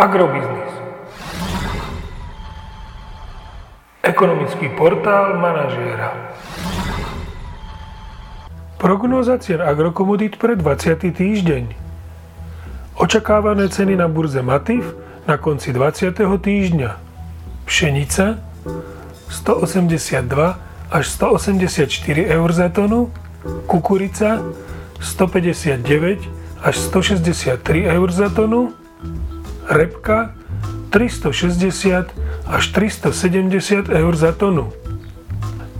Agrobiznis. Ekonomický portál manažéra. Prognóza cien agrokomodít pre 20. týždeň. Očakávané ceny na burze Matif na konci 20. týždňa. Pšenica 182 až 184 eur za tonu, kukurica 159 až 163 eur za tonu, repka 360 až 370 eur za tonu.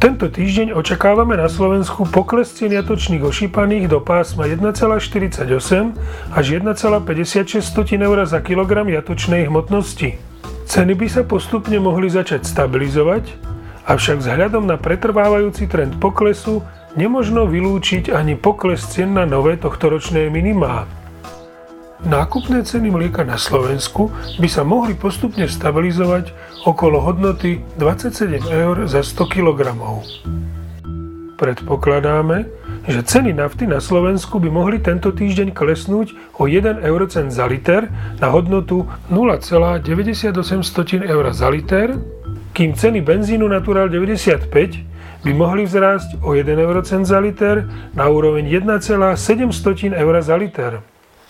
Tento týždeň očakávame na Slovensku pokles cien jatočných ošípaných do pásma 1,48 až 1,56 eur za kilogram jatočnej hmotnosti. Ceny by sa postupne mohli začať stabilizovať, avšak vzhľadom na pretrvávajúci trend poklesu nemožno vylúčiť ani pokles cien na nové tohtoročné minimá. Nákupné ceny mlieka na Slovensku by sa mohli postupne stabilizovať okolo hodnoty 27 eur za 100 kg. Predpokladáme, že ceny nafty na Slovensku by mohli tento týždeň klesnúť o 1 eurocent za liter na hodnotu 0,98 eur za liter, kým ceny benzínu Natural 95 by mohli vzrásť o 1 eurocent za liter na úroveň 1,7 eur za liter.